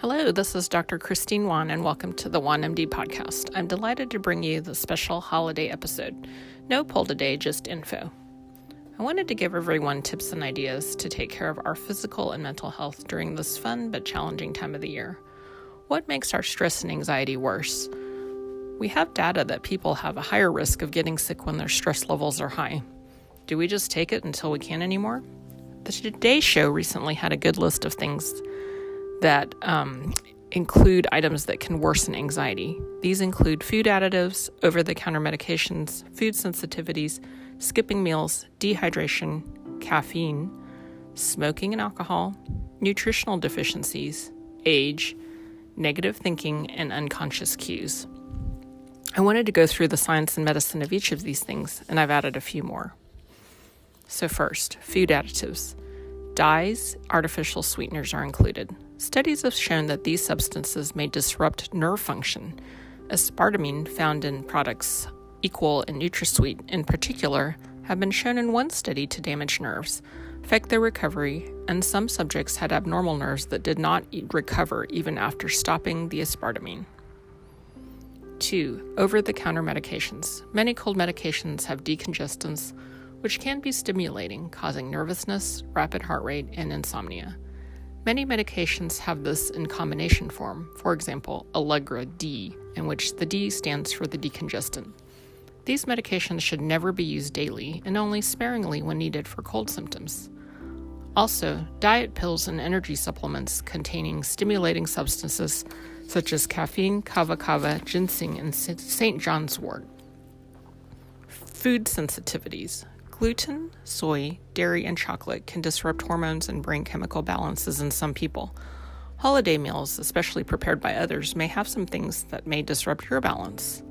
Hello, this is Dr. Christine Wan, and welcome to the MD podcast. I'm delighted to bring you the special holiday episode. No poll today, just info. I wanted to give everyone tips and ideas to take care of our physical and mental health during this fun but challenging time of the year. What makes our stress and anxiety worse? We have data that people have a higher risk of getting sick when their stress levels are high. Do we just take it until we can't anymore? The Today Show recently had a good list of things that um, include items that can worsen anxiety. These include food additives, over the counter medications, food sensitivities, skipping meals, dehydration, caffeine, smoking and alcohol, nutritional deficiencies, age, negative thinking, and unconscious cues. I wanted to go through the science and medicine of each of these things, and I've added a few more. So, first, food additives. Dyes, artificial sweeteners are included. Studies have shown that these substances may disrupt nerve function. Aspartame, found in products Equal and NutraSweet in particular, have been shown in one study to damage nerves, affect their recovery, and some subjects had abnormal nerves that did not recover even after stopping the aspartame. 2. Over the counter medications. Many cold medications have decongestants, which can be stimulating, causing nervousness, rapid heart rate, and insomnia. Many medications have this in combination form, for example, Allegra D, in which the D stands for the decongestant. These medications should never be used daily and only sparingly when needed for cold symptoms. Also, diet pills and energy supplements containing stimulating substances such as caffeine, kava kava, ginseng, and St. John's wort. Food sensitivities. Gluten, soy, dairy, and chocolate can disrupt hormones and brain chemical balances in some people. Holiday meals, especially prepared by others, may have some things that may disrupt your balance.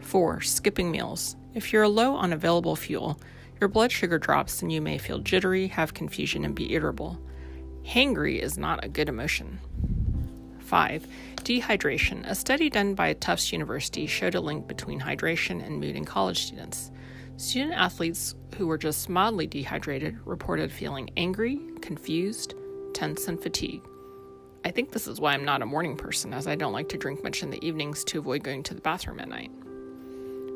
4. Skipping meals. If you're low on available fuel, your blood sugar drops and you may feel jittery, have confusion, and be irritable. Hangry is not a good emotion. 5. Dehydration. A study done by Tufts University showed a link between hydration and mood in college students. Student athletes who were just mildly dehydrated reported feeling angry, confused, tense, and fatigued. I think this is why I'm not a morning person, as I don't like to drink much in the evenings to avoid going to the bathroom at night.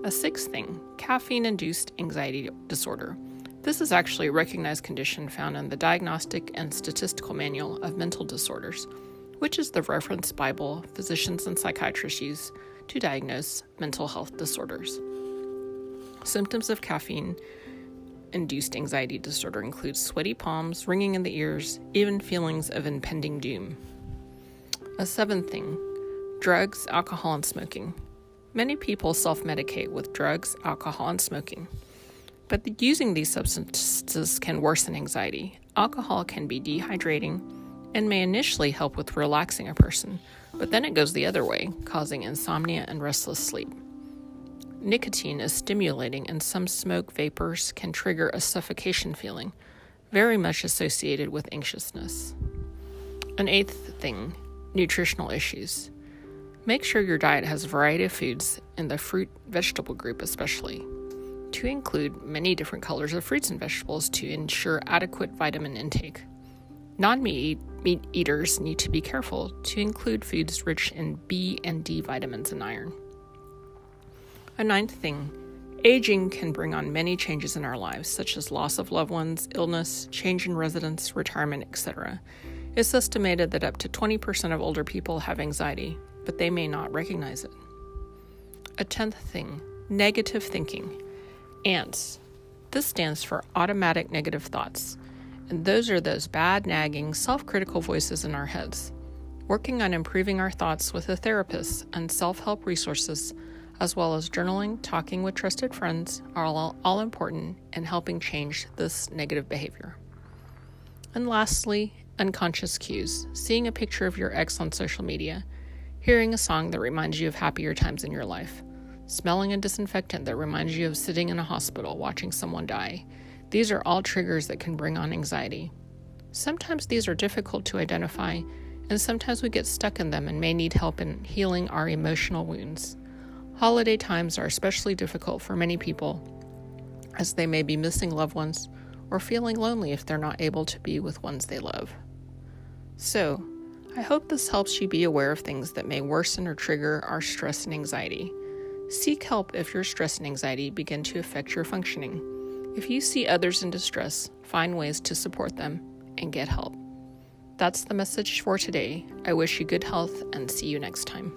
A sixth thing caffeine induced anxiety disorder. This is actually a recognized condition found in the Diagnostic and Statistical Manual of Mental Disorders, which is the reference Bible physicians and psychiatrists use to diagnose mental health disorders. Symptoms of caffeine induced anxiety disorder include sweaty palms, ringing in the ears, even feelings of impending doom. A seventh thing drugs, alcohol, and smoking. Many people self medicate with drugs, alcohol, and smoking. But using these substances can worsen anxiety. Alcohol can be dehydrating and may initially help with relaxing a person, but then it goes the other way, causing insomnia and restless sleep. Nicotine is stimulating, and some smoke vapors can trigger a suffocation feeling, very much associated with anxiousness. An eighth thing nutritional issues. Make sure your diet has a variety of foods in the fruit vegetable group, especially. To include many different colors of fruits and vegetables to ensure adequate vitamin intake. Non meat eaters need to be careful to include foods rich in B and D vitamins and iron. A ninth thing aging can bring on many changes in our lives, such as loss of loved ones, illness, change in residence, retirement, etc. It's estimated that up to 20% of older people have anxiety, but they may not recognize it. A tenth thing negative thinking. ANTS. This stands for automatic negative thoughts, and those are those bad, nagging, self critical voices in our heads. Working on improving our thoughts with a therapist and self help resources as well as journaling, talking with trusted friends, are all, all important in helping change this negative behavior. And lastly, unconscious cues seeing a picture of your ex on social media, hearing a song that reminds you of happier times in your life, smelling a disinfectant that reminds you of sitting in a hospital watching someone die. These are all triggers that can bring on anxiety. Sometimes these are difficult to identify, and sometimes we get stuck in them and may need help in healing our emotional wounds. Holiday times are especially difficult for many people, as they may be missing loved ones or feeling lonely if they're not able to be with ones they love. So, I hope this helps you be aware of things that may worsen or trigger our stress and anxiety. Seek help if your stress and anxiety begin to affect your functioning. If you see others in distress, find ways to support them and get help. That's the message for today. I wish you good health and see you next time.